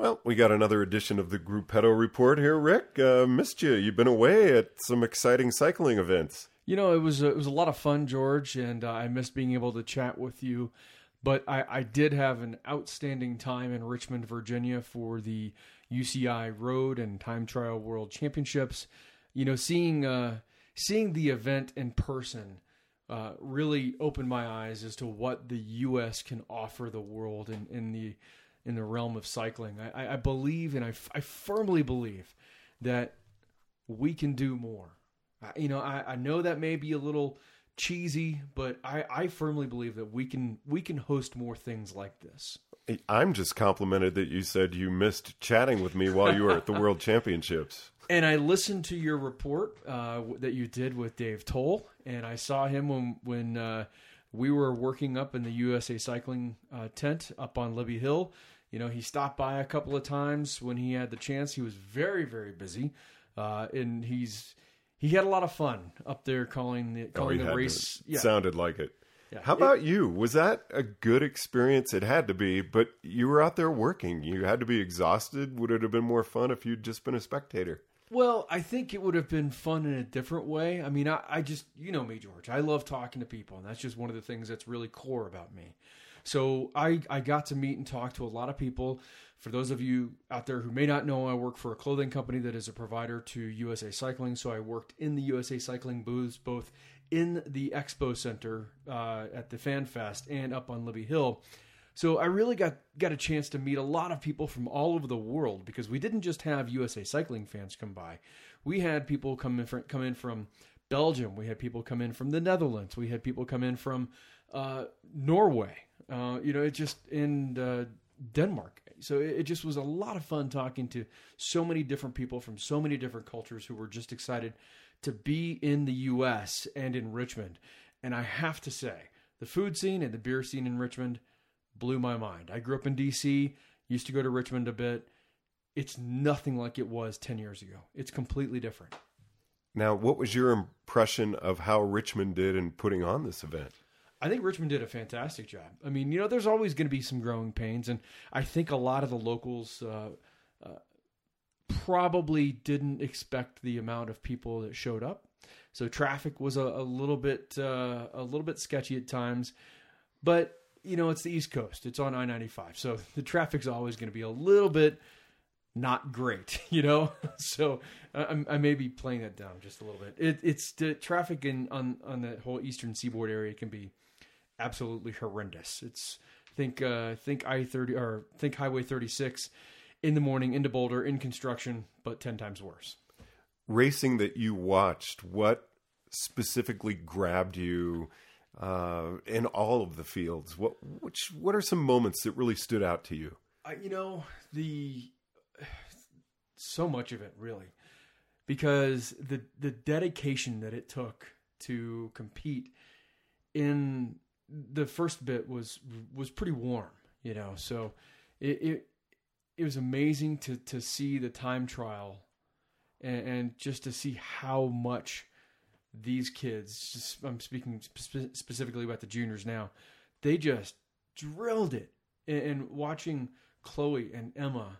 Well, we got another edition of the Gruppetto Report here, Rick. Uh, missed you. You've been away at some exciting cycling events. You know, it was a, it was a lot of fun, George, and uh, I missed being able to chat with you. But I, I did have an outstanding time in Richmond, Virginia, for the UCI Road and Time Trial World Championships. You know, seeing uh, seeing the event in person uh, really opened my eyes as to what the U.S. can offer the world in, in the in the realm of cycling. I, I believe and I, I firmly believe that we can do more. I, you know, I, I know that may be a little cheesy, but I, I firmly believe that we can we can host more things like this. I'm just complimented that you said you missed chatting with me while you were at the World Championships. And I listened to your report uh, that you did with Dave Towle, and I saw him when when uh, we were working up in the USA Cycling uh, tent up on Libby Hill. You know, he stopped by a couple of times when he had the chance. He was very very busy, uh, and he's he had a lot of fun up there calling the calling oh, the race. Yeah. Sounded like it. Yeah. How about you? Was that a good experience? It had to be, but you were out there working. You had to be exhausted. Would it have been more fun if you'd just been a spectator? Well, I think it would have been fun in a different way. I mean, I, I just, you know me, George. I love talking to people, and that's just one of the things that's really core about me. So I, I got to meet and talk to a lot of people. For those of you out there who may not know, I work for a clothing company that is a provider to USA Cycling. So I worked in the USA Cycling booths, both in the Expo Center uh, at the Fan Fest and up on Libby Hill. So I really got got a chance to meet a lot of people from all over the world because we didn't just have USA Cycling fans come by. We had people come in from, come in from Belgium. We had people come in from the Netherlands. We had people come in from uh, Norway. Uh, you know, it just in uh, Denmark. So it, it just was a lot of fun talking to so many different people from so many different cultures who were just excited to be in the U.S. and in Richmond. And I have to say, the food scene and the beer scene in Richmond blew my mind. I grew up in D.C., used to go to Richmond a bit. It's nothing like it was 10 years ago. It's completely different. Now, what was your impression of how Richmond did in putting on this event? I think Richmond did a fantastic job. I mean, you know, there's always going to be some growing pains, and I think a lot of the locals uh, uh, probably didn't expect the amount of people that showed up. So traffic was a, a little bit uh, a little bit sketchy at times, but you know, it's the East Coast. It's on I-95, so the traffic's always going to be a little bit not great, you know. so I, I, may be playing that down just a little bit. It, it's the traffic in on on that whole eastern seaboard area can be absolutely horrendous. It's think uh, think I thirty or think Highway thirty six in the morning into Boulder in construction, but ten times worse. Racing that you watched, what specifically grabbed you uh, in all of the fields? What which what are some moments that really stood out to you? You know the so much of it really because the the dedication that it took to compete in the first bit was was pretty warm, you know. So it it, it was amazing to to see the time trial and, and just to see how much these kids. Just, I'm speaking spe- specifically about the juniors now. They just drilled it, and, and watching Chloe and Emma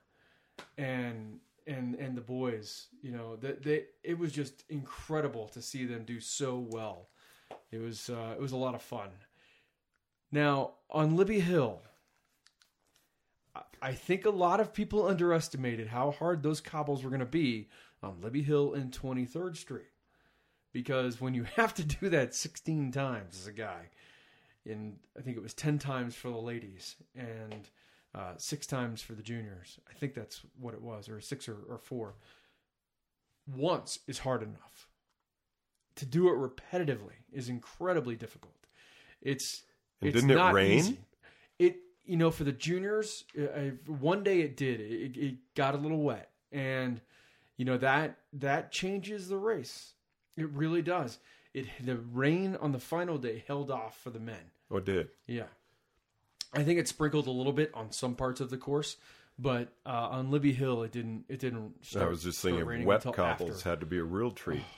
and and and the boys, you know, that they it was just incredible to see them do so well. It was uh, it was a lot of fun. Now, on Libby Hill, I think a lot of people underestimated how hard those cobbles were going to be on Libby Hill and 23rd Street. Because when you have to do that 16 times as a guy, and I think it was 10 times for the ladies and uh, six times for the juniors, I think that's what it was, or six or, or four. Once is hard enough. To do it repetitively is incredibly difficult. It's And it's didn't it rain? easy. It you know for the juniors, uh, I, one day it did. It, it got a little wet, and you know that that changes the race. It really does. It the rain on the final day held off for the men. Oh, it did. Yeah, I think it sprinkled a little bit on some parts of the course, but uh, on Libby Hill it didn't. It didn't. Start, I was just thinking wet cobbles after. had to be a real treat.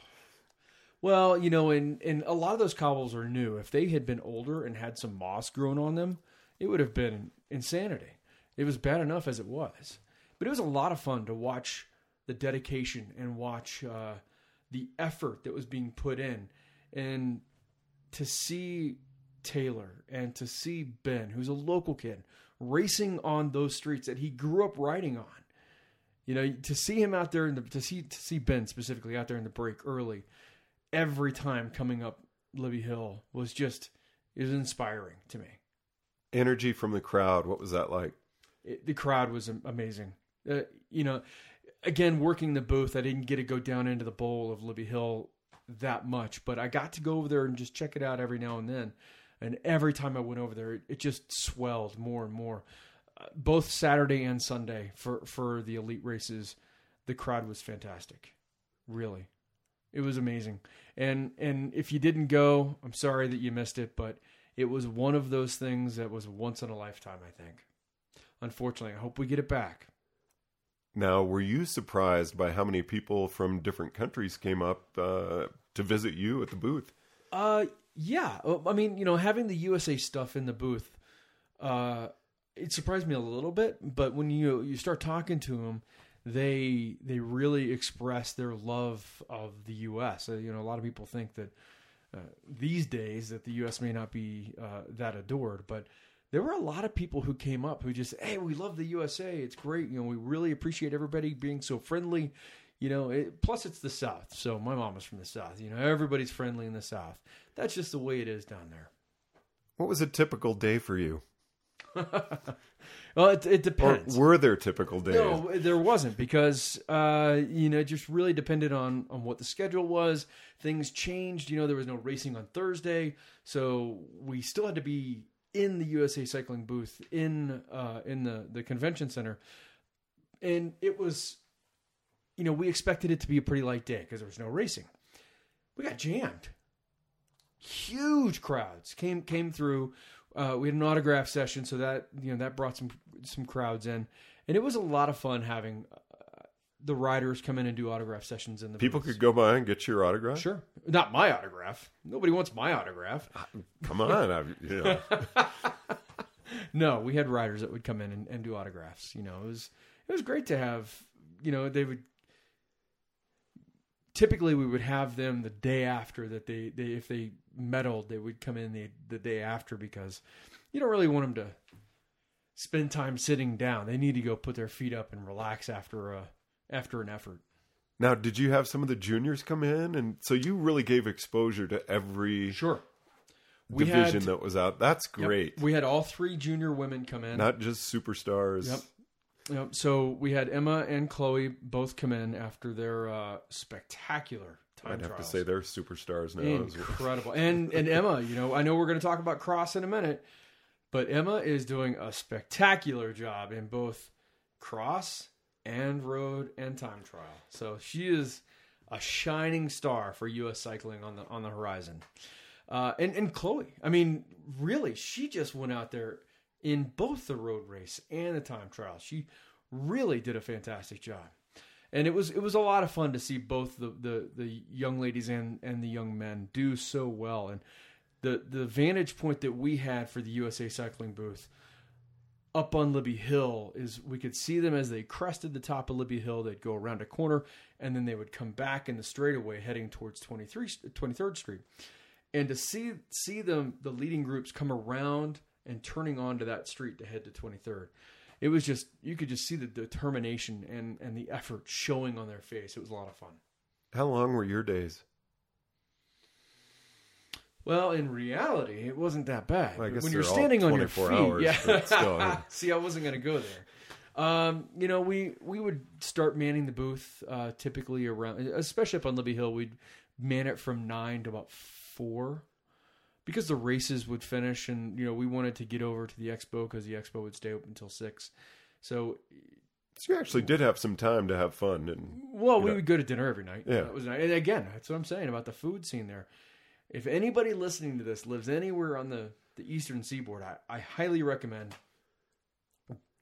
Well, you know, and and a lot of those cobbles are new. If they had been older and had some moss growing on them, it would have been insanity. It was bad enough as it was, but it was a lot of fun to watch the dedication and watch uh, the effort that was being put in, and to see Taylor and to see Ben, who's a local kid, racing on those streets that he grew up riding on. You know, to see him out there, in the, to see to see Ben specifically out there in the break early, every time coming up Libby Hill was just it was inspiring to me. Energy from the crowd. What was that like? It, the crowd was amazing. Uh, you know, again working the booth, I didn't get to go down into the bowl of Libby Hill that much, but I got to go over there and just check it out every now and then. And every time I went over there, it, just swelled more and more. Uh, both Saturday and Sunday for for the elite races, the crowd was fantastic. Really, it was amazing. And and if you didn't go, I'm sorry that you missed it, but it was one of those things that was once in a lifetime. I think. Unfortunately, I hope we get it back. Now, were you surprised by how many people from different countries came up uh, to visit you at the booth? Uh, yeah. I mean, you know, having the USA stuff in the booth, uh, it surprised me a little bit. But when you you start talking to them, they they really express their love of the U.S. Uh, you know, a lot of people think that uh, these days that the U.S. may not be uh, that adored, but there were a lot of people who came up who just, hey, we love the USA. It's great. You know, we really appreciate everybody being so friendly. You know, it, plus it's the South. So my mom is from the South. You know, everybody's friendly in the South. That's just the way it is down there. What was a typical day for you? Well, it, it Or depends. were there typical days? No, there wasn't because uh, you know it just really depended on on what the schedule was. Things changed. You know, there was no racing on Thursday, so we still had to be in the USA Cycling booth in uh, in the the convention center, and it was, you know, we expected it to be a pretty light day because there was no racing. We got jammed. Huge crowds came came through. Uh, we had an autograph session, so that you know that brought some some crowds in, and it was a lot of fun having the riders come in and do autograph sessions in the People booths. could go by and get your autograph. Sure, not my autograph. Nobody wants my autograph. Come on, I, you know. No, we had riders that would come in and, and do autographs. You know, it was it was great to have. You know, they would typically we would have them the day after that they, they if they medaled they would come in the the day after because you don't really want them to spend time sitting down. They need to go put their feet up and relax after a after an effort. Now, did you have some of the juniors come in, and so you really gave exposure to every Sure. We division had- that was out? That's Yep. great. We had all three junior women come in. Not just superstars. Yep. Yep. So we had Emma and Chloe both come in after their uh, spectacular time I'd have to say they're superstars now. incredible. And and Emma, you know, I know we're going to talk about cross in a minute, but Emma is doing a spectacular job in both cross and road and time trial. So she is a shining star for U.S. cycling on the on the horizon. Uh, and and Chloe, I mean, really, she just went out there in both the road race and the time trial. She really did a fantastic job, and it was it was a lot of fun to see both the the, the young ladies and and the young men do so well. And the the vantage point that we had for the USA Cycling booth up on Libby Hill is we could see them as they crested the top of Libby Hill. They'd go around a corner and then they would come back in the straightaway heading towards 23, 23rd Street. And to see see them the leading groups come around and turning onto that street to head to 23rd. it was just you could just see the determination and and the effort showing on their face. It was a lot of fun. How long were your days? Well, in reality, it wasn't that bad. Well, when you're standing on your feet, hours, yeah. See, I wasn't going to go there. Um, you know, we we would start manning the booth uh, typically around, especially up on Libby Hill. We'd man it from nine to about four, because the races would finish, and you know we wanted to get over to the expo because the expo would stay open until six. So, So you actually did have some time to have fun, and well, we know. would go to dinner every night. Yeah. that was nice. And again, that's what I'm saying about the food scene there. If anybody listening to this lives anywhere on the the eastern seaboard, I, I highly recommend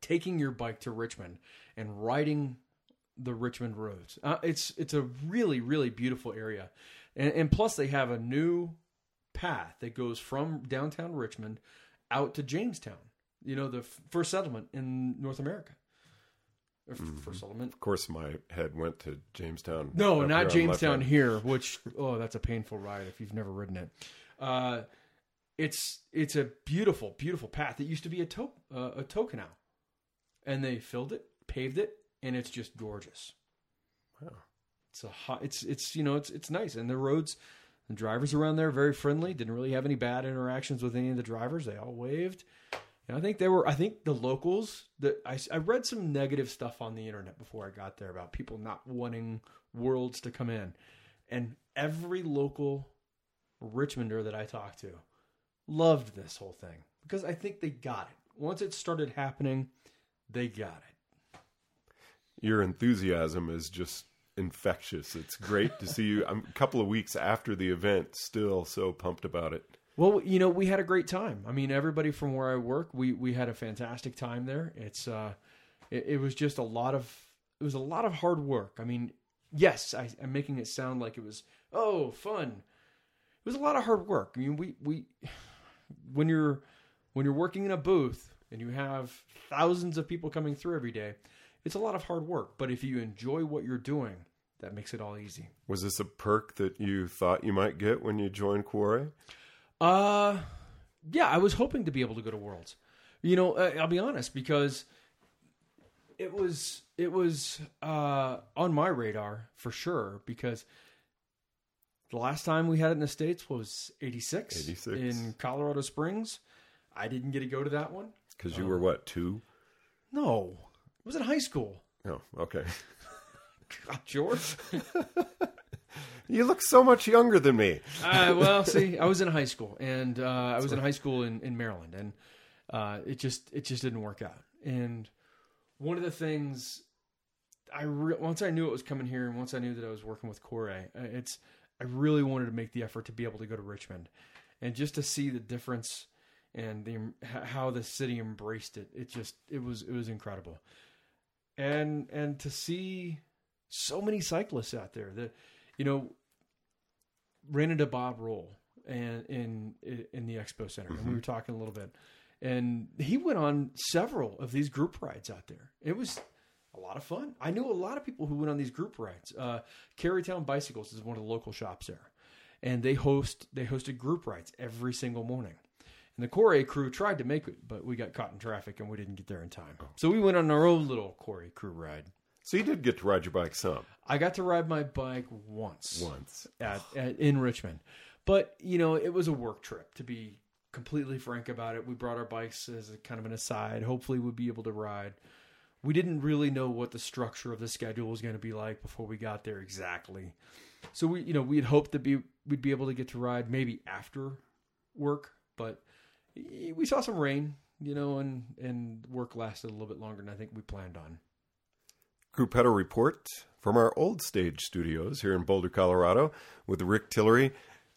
taking your bike to Richmond and riding the Richmond roads. Uh, it's it's a really really beautiful area, and, and plus they have a new path that goes from downtown Richmond out to Jamestown. You know, the f- first settlement in North America. Or f- First settlement. of course, my head went to Jamestown. No, not here Jamestown hand. here, which oh, that's a painful ride if you've never ridden it. Uh, it's it's a beautiful, beautiful path. It used to be a to- uh, a tow canal, and they filled it, paved it, and it's just gorgeous. Wow. It's a hot. It's it's you know it's it's nice, and the roads, the drivers around there very friendly. Didn't really have any bad interactions with any of the drivers. They all waved. And I think they were. I think the locals. That I, I read some negative stuff on the internet before I got there about people not wanting worlds to come in, and every local Richmonder that I talked to loved this whole thing because I think they got it. Once it started happening, they got it. Your enthusiasm is just infectious. It's great to see you. I'm a couple of weeks after the event, still so pumped about it. Well, you know, we had a great time. I mean, everybody from where I work, we we had a fantastic time there. It's uh, it, it was just a lot of it was a lot of hard work. I mean, yes, I, I'm making it sound like it was oh fun. It was a lot of hard work. I mean, we we when you're when you're working in a booth and you have thousands of people coming through every day, it's a lot of hard work. But if you enjoy what you're doing, that makes it all easy. Was this a perk that you thought you might get when you joined Quarry? Uh, yeah, I was hoping to be able to go to Worlds. You know, uh, I'll be honest because it was it was uh, on my radar for sure because the last time we had it in the states was 86, 86. in Colorado Springs. I didn't get to go to that one. Because you were what two? No, it was in high school. Oh, okay. God, George. You look so much younger than me. uh, well, see, I was in high school, and uh, I was in high school in, in Maryland, and uh, it just it just didn't work out. And one of the things I re- once I knew it was coming here, and once I knew that I was working with Corey, uh, it's I really wanted to make the effort to be able to go to Richmond, and just to see the difference and the how the city embraced it. It just it was it was incredible, and and to see so many cyclists out there that you know ran into Bob Roll and in in the expo center, and we were talking a little bit, and he went on several of these group rides out there. It was a lot of fun. I knew a lot of people who went on these group rides. Uh, Carytown Bicycles is one of the local shops there, and they host they hosted group rides every single morning. And the Corey crew tried to make it, but we got caught in traffic and we didn't get there in time. So we went on our own little Corey crew ride. So you did get to ride your bike some I got to ride my bike once once. at, at in Richmond. But you know, it was a work trip. To be completely frank about it, we brought our bikes as a kind of an aside. Hopefully, we'd be able to ride. We didn't really know what the structure of the schedule was going to be like before we got there exactly. So we, you know, we had hoped that be we'd be able to get to ride maybe after work, but we saw some rain, you know, and and work lasted a little bit longer than I think we planned on. Gruppetto report from our old stage studios here in Boulder, Colorado, with Rick Tillery.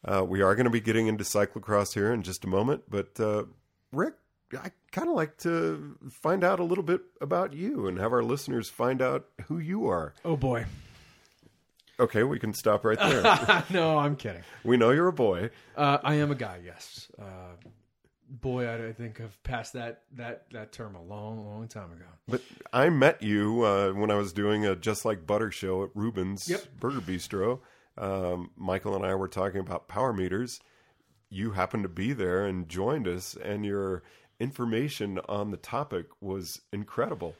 Uh, we are going to be getting into cyclocross here in just a moment, but uh, Rick, I kind of like to find out a little bit about you and have our listeners find out who you are. Oh boy. Okay, we can stop right there. no, I'm kidding. we know you're a boy. Uh, I am a guy, yes. Boy, I, I think I've passed that that that term a long, long time ago. But I met you uh, when I was doing a Just Like Butter show at Rueben's Yep. Burger Bistro. Um, Michael and I were talking about power meters. You happened to be there and joined us, and your information on the topic was incredible.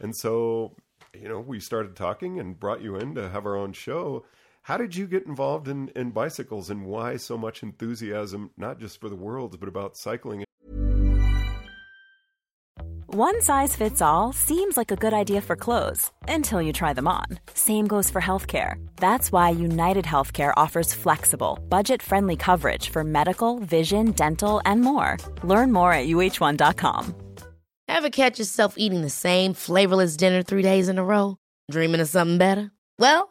And so, you know, we started talking and brought you in to have our own show. How did you get involved in, in bicycles and why so much enthusiasm, not just for the worlds, but about cycling? One size fits all seems like a good idea for clothes until you try them on. Same goes for healthcare. That's why United Healthcare offers flexible, budget friendly coverage for medical, vision, dental, and more. Learn more at uh1.com. Ever catch yourself eating the same flavorless dinner three days in a row? Dreaming of something better? Well,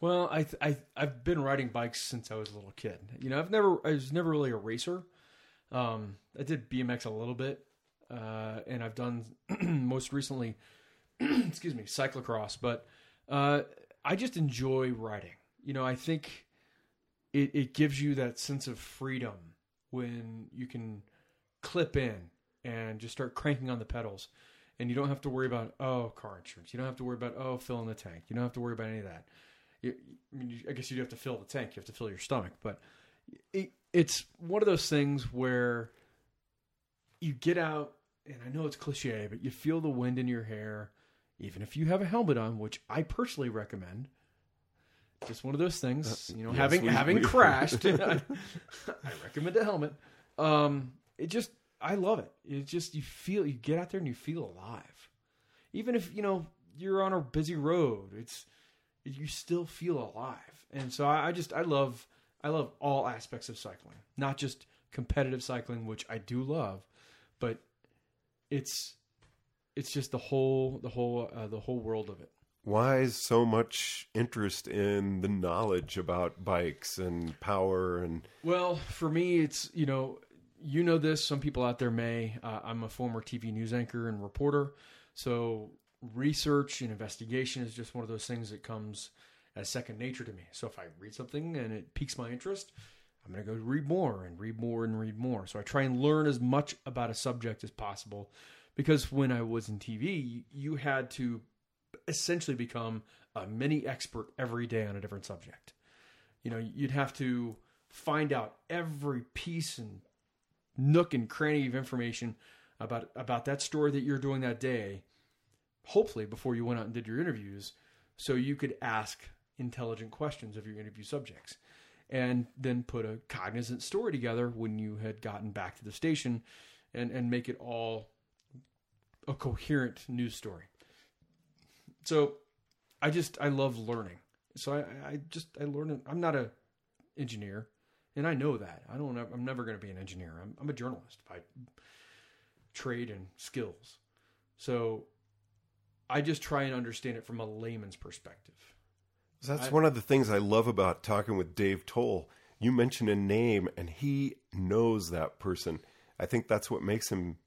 Well, I, I I've been riding bikes since I was a little kid. You know, I've never I was never really a racer. Um, I did BMX a little bit, uh, and I've done most recently, excuse me, cyclocross. But uh, I just enjoy riding. You know, I think it it gives you that sense of freedom when you can clip in and just start cranking on the pedals. And you don't have to worry about oh car insurance. You don't have to worry about oh filling the tank. You don't have to worry about any of that. You, I mean, you- I guess you do have to fill the tank. You have to fill your stomach, but it, it's one of those things where you get out, and I know it's cliche, but you feel the wind in your hair, even if you have a helmet on, which I personally recommend. Just one of those things, you know, yes, having we- having we- crashed, I, I recommend a helmet. Um, it just, I love it. It just you feel you get out there and you feel alive, even if you know you're on a busy road. It's you still feel alive, and so I, I just I love I love all aspects of cycling, not just competitive cycling, which I do love, but it's it's just the whole the whole uh, the whole world of it. Why is so much interest in the knowledge about bikes and power and Well, for me, it's you know, you know this. Some people out there may. Uh, I'm a former TV news anchor and reporter, so research and investigation is just one of those things that comes as second nature to me. So if I read something and it piques my interest, I'm going to go read more and read more and read more. So I try and learn as much about a subject as possible, because when I was in TV, you had to essentially become a mini expert every day on a different subject you know you'd have to find out every piece and nook and cranny of information about about that story that you're doing that day hopefully before you went out and did your interviews so you could ask intelligent questions of your interview subjects. And then put a cognizant story together when you had gotten back to the station and and make it all a coherent news story. So i just i love learning. So i i just i learn i'm not a engineer and i know that. I don't i'm never going to be an engineer. I'm, I'm a journalist by trade and skills. So i just try and understand it from a layman's perspective That's I- one of the things I love about talking with Dave Towle. You mention a name and he knows that person. I think that's what makes him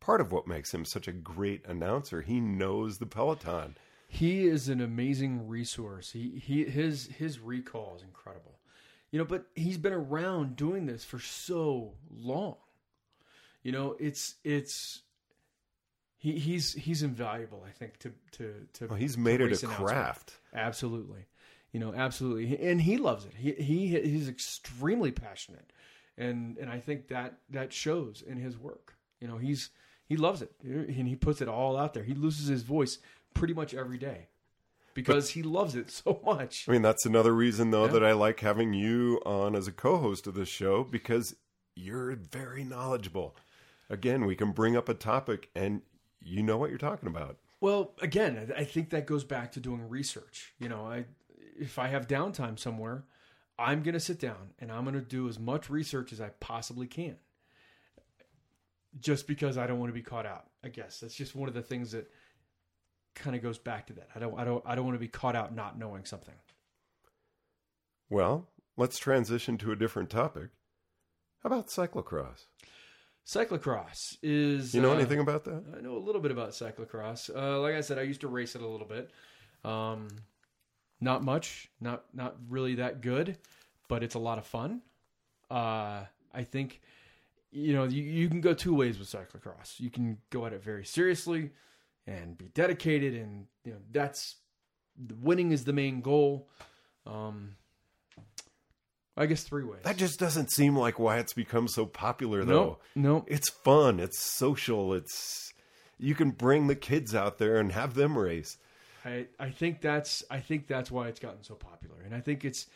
part of what makes him such a great announcer. He knows the Peloton. He is an amazing resource. He he his his recall is incredible. You know, but he's been around doing this for so long. You know, it's it's he he's he's invaluable, I think, to to to Well, he's to made it a craft. Absolutely. You know, absolutely. And he loves it. He he he's extremely passionate. And and I think that that shows in his work. You know, he's he loves it. And he puts it all out there. He loses his voice pretty much every day because he loves it so much. I mean, that's another reason, though, Yeah. that I like having you on as a co host of this show because you're very knowledgeable. Again, we can bring up a topic and you know what you're talking about. Well, again, I think that goes back to doing research. You know, I if I have downtime somewhere, I'm going to sit down and I'm going to do as much research as I possibly can. Just because I don't want to be caught out. I guess that's just one of the things that kind of goes back to that. I don't I don't I don't want to be caught out not knowing something. Well, let's transition to a different topic. How about cyclocross? Cyclocross is. You know uh, anything about that? I know a little bit about cyclocross. Uh, like I said, I used to race it a little bit. Um, not much, not not really that good, but it's a lot of fun. Uh, I think you know you, you can go two ways with cyclocross. You can go at it very seriously and be dedicated, and you know that's winning is the main goal. Um, I guess three ways. That just doesn't seem like why it's become so popular, though. no, no. It's fun. It's social. It's you can bring the kids out there and have them race. I, I think that's I think that's why it's gotten so popular, and I think it's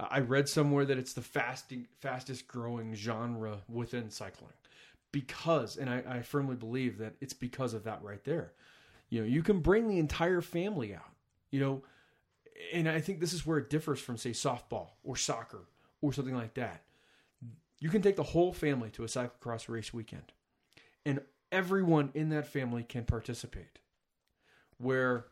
I read somewhere that it's the fasting, fastest growing genre within cycling because, and I, I firmly believe that it's because of that right there. You know, you can bring the entire family out. You know, and I think this is where it differs from say softball or soccer or something like that. You can take the whole family to a cyclocross race weekend, and everyone in that family can participate. Where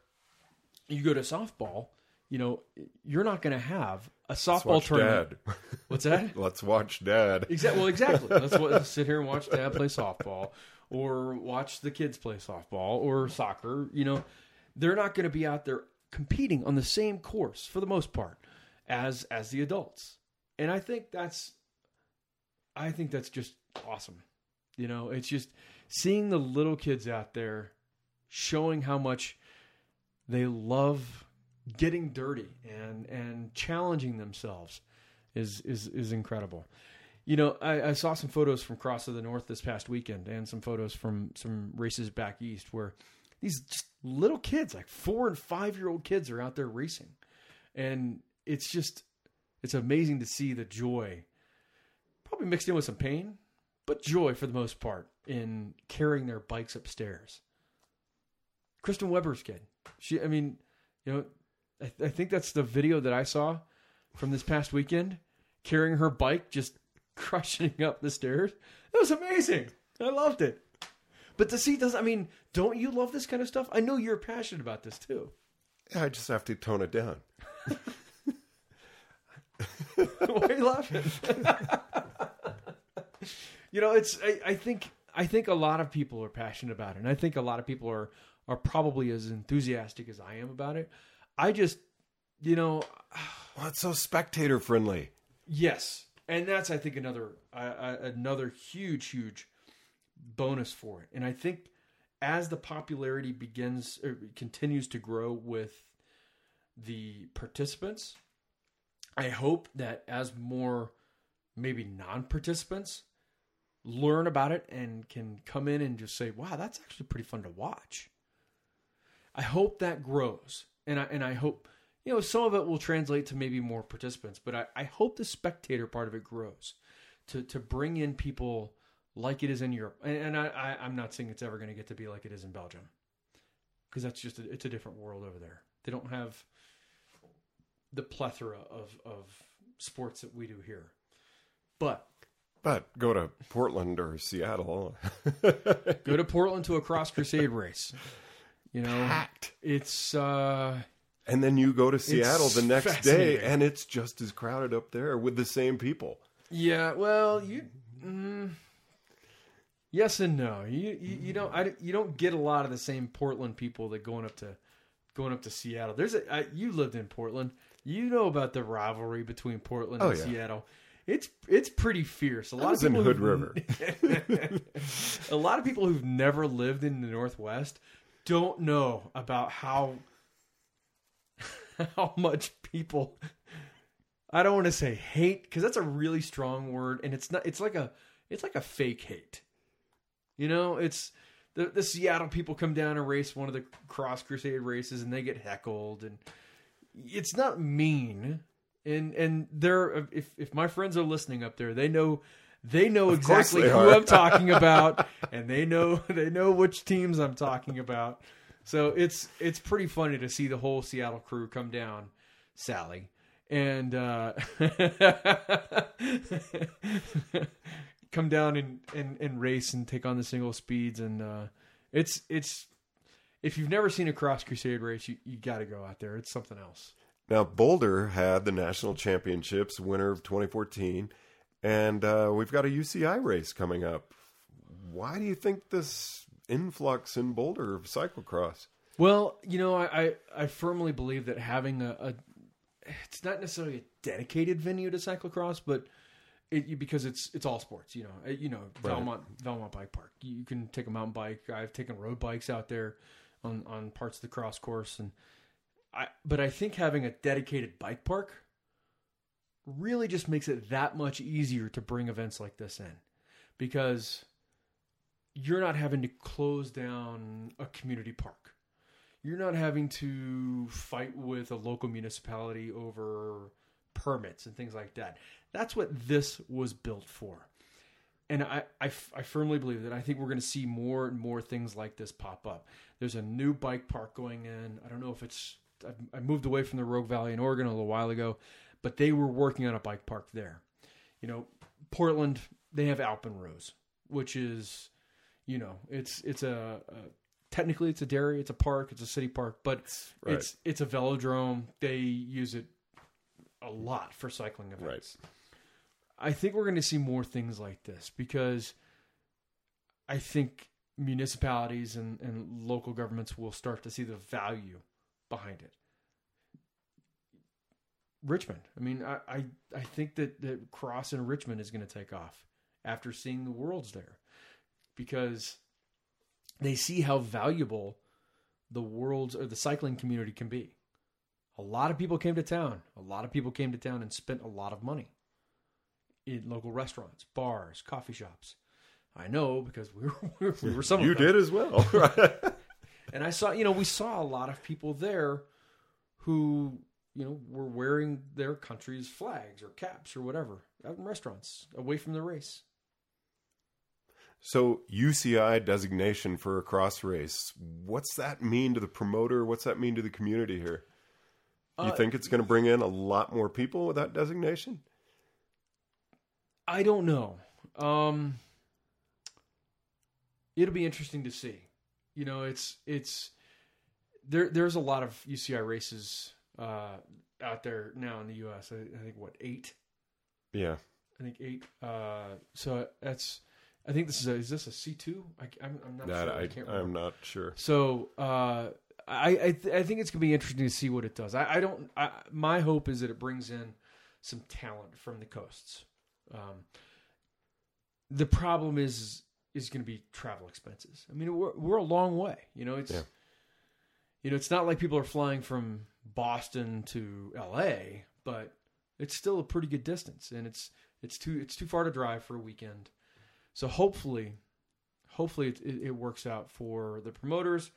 you go to softball, you know, you're not going to have a Let's softball watch tournament. Dad. What's that? Let's watch Dad. Exactly. Well, exactly. Let's wa- sit here and watch dad play softball, or watch the kids play softball or soccer. You know, they're not going to be out there competing on the same course for the most part as as the adults, and I think that's, I think that's just awesome. You know, it's just seeing the little kids out there showing how much they love getting dirty and and challenging themselves is is is incredible. You know, I, I saw some photos from Cross of the North this past weekend, and some photos from some races back east where these just little kids, like four and five year old kids, are out there racing, and it's just it's amazing to see the joy, probably mixed in with some pain, but joy for the most part in carrying their bikes upstairs. Kristen Weber's kid, she, I mean, you know, I, I think that's the video that I saw from this past weekend, carrying her bike, just crushing up the stairs. It was amazing. I loved it. But to see does I mean, don't you love this kind of stuff? I know you're passionate about this too. Yeah, I just have to tone it down. Why are you laughing? you know, it's I, I think I think a lot of people are passionate about it, and I think a lot of people are are probably as enthusiastic as I am about it. I just, you know, Well, it's so spectator friendly. Yes, and that's I think another uh, another huge huge bonus for it. And I think as the popularity begins or continues to grow with the participants, I hope that as more maybe non-participants learn about it and can come in and just say, "Wow, that's actually pretty fun to watch." I hope that grows, and I and I hope you know some of it will translate to maybe more participants, but I, I hope the spectator part of it grows to to bring in people like it is in Europe, and, and I, I I'm not saying it's ever going to get to be like it is in Belgium, because that's just a, it's a different world over there. They don't have the plethora of of sports that we do here, but But go to Portland or Seattle. go to Portland to a cross crusade race. You know, Packed. it's uh And then you go to Seattle the next day and it's just as crowded up there with the same people. Yeah, well, you. Mm, yes and no. You you, you don't I, you don't get a lot of the same Portland people that going up to going up to Seattle. There's a I, you lived in Portland. You know about the rivalry between Portland Oh, and yeah. Seattle. It's it's pretty fierce. A lot of in people Hood who've- River. a lot of people who've never lived in the Northwest don't know about how how much people I don't want to say hate because that's a really strong word and it's not it's like a it's like a fake hate. You know, it's the the Seattle people come down and race one of the cross crusade races and they get heckled and it's not mean and and they're if if my friends are listening up there they know they know course exactly they who are. I'm talking about and they know they know which teams I'm talking about. So it's it's pretty funny to see the whole Seattle crew come down, Sally, and uh, come down and, and, and race and take on the single speeds and uh, it's it's if you've never seen a cross crusade race, you, you got to go out there. It's something else. Now, Boulder had the national championships, winner of 2014, and uh, we've got a UCI race coming up. why do you think this influx in Boulder of cyclocross? Well, you know, I, I, I firmly believe that having a, a it's not necessarily a dedicated venue to cyclocross, but it, because it's it's all sports. You know, you know Right. Valmont Valmont Bike Park. You can take a mountain bike. I've taken road bikes out there on on parts of the cross course, and I. But I think having a dedicated bike park really just makes it that much easier to bring events like this in, because you're not having to close down a community park. You're not having to fight with a local municipality over permits and things like that. That's what this was built for. And I, I, f- I firmly believe that I think we're going to see more and more things like this pop up. There's a new bike park going in. I don't know if it's, I, I moved away from the Rogue Valley in Oregon a little while ago, but they were working on a bike park there. You know, Portland, they have Alpenrose, which is, you know, it's, it's a, a technically it's a dairy, it's a park, it's a city park, but Right. it's, it's a velodrome. They use it a lot for cycling events. I think we're going to see more things like this because I think municipalities and, and local governments will start to see the value behind it. Richmond. I mean, I, I, I think that, that Cross in Richmond is going to take off after seeing the worlds there because they see how valuable the worlds or the cycling community can be. A lot of people came to town. A lot of people came to town and spent a lot of money in local restaurants, bars, coffee shops. I know because we were we were some you of them. did as well. And I saw, you know, we saw a lot of people there who, you know, were wearing their country's flags or caps or whatever out in restaurants away from the race. So UCI designation for a cross race. What's that mean to the promoter? What's that mean to the community here? You Uh, think it's going to bring in a lot more people with that designation? I don't know. Um, it'll be interesting to see. You know, it's it's there. There's a lot of UCI races uh, out there now in the U.S. I, I think what eight. Yeah. I think eight. Uh, so that's. I think this is a. Is this a C two? I'm, I'm not That sure. I, I, can't remember. I'm not sure. So uh, I I, th- I think it's gonna be interesting to see what it does. I, I don't. I, my hope is that it brings in some talent from the coasts. Um, the problem is is going to be travel expenses. I mean, we're we're a long way. You know, it's Yeah. you know, it's not like people are flying from Boston to L.A., but it's still a pretty good distance, and it's it's too it's too far to drive for a weekend. So hopefully, hopefully it, it, it works out for the promoters.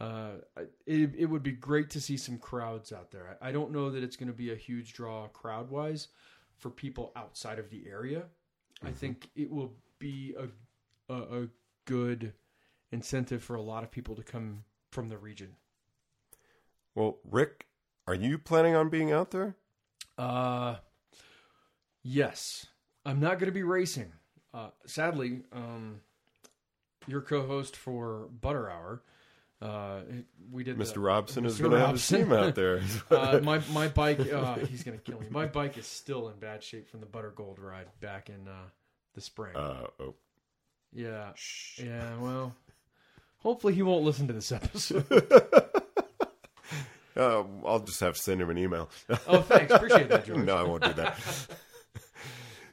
Uh, it, it would be great to see some crowds out there. I, I don't know that it's going to be a huge draw crowd wise for people outside of the area. I think it will be a, a a good incentive for a lot of people to come from the region. Well, Rick, are you planning on being out there? Uh, yes, I'm not going to be racing. Uh, sadly, um, your co-host for Butter Hour, uh, we did Mr. the- Robson is going to have a team out there. uh, my my bike, uh, he's gonna kill me. My bike is still in bad shape from the Butter Gold ride back in uh, the spring. uh, oh. yeah, yeah. Well, hopefully he won't listen to this episode. Uh, I'll just have to send him an email. oh, thanks, appreciate that, George. no, I won't do that.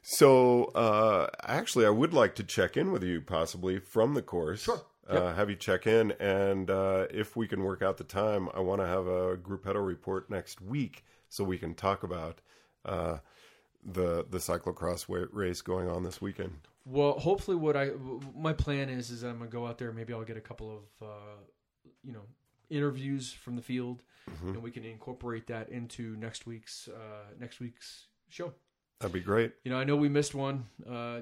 so, uh, actually, I would like to check in with you possibly from the course. Sure. Uh, have you check in, and uh, if we can work out the time, I want to have a group Gruppetto report next week so we can talk about uh, the the cyclocross race going on this weekend. Well, hopefully, what I my plan is is I'm gonna go out there. Maybe I'll get a couple of uh, you know interviews from the field, and we can incorporate that into next week's uh, next week's show. That'd be great. You know, I know we missed one. Uh,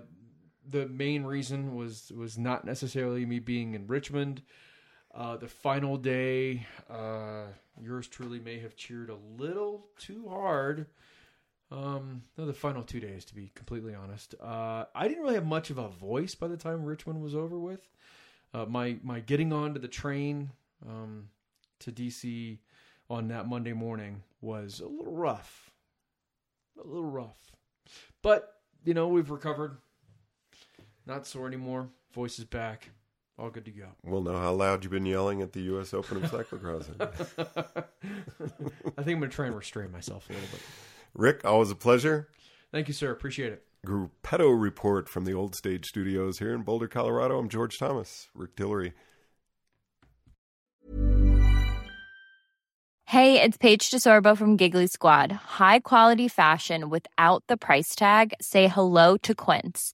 the main reason was was not necessarily me being in Richmond. Uh, the final day, uh, yours truly may have cheered a little too hard. Um, no, the final two days, to be completely honest, uh, I didn't really have much of a voice by the time Richmond was over with. Uh, my my getting onto the train um, to DC on that Monday morning was a little rough, a little rough. But you know, we've recovered. Not sore anymore. Voice is back. All good to go. We'll know how loud you've been yelling at the U.S. Open of cyclocross. I think I'm going to try and restrain myself a little bit. Rick, always a pleasure. Thank you, sir. Appreciate it. Gruppetto Report from the Old Stage Studios here in Boulder, Colorado. I'm George Thomas. Rick Tillery. Hey, it's Paige DeSorbo from Giggly Squad. High quality fashion without the price tag. Say hello to Quince.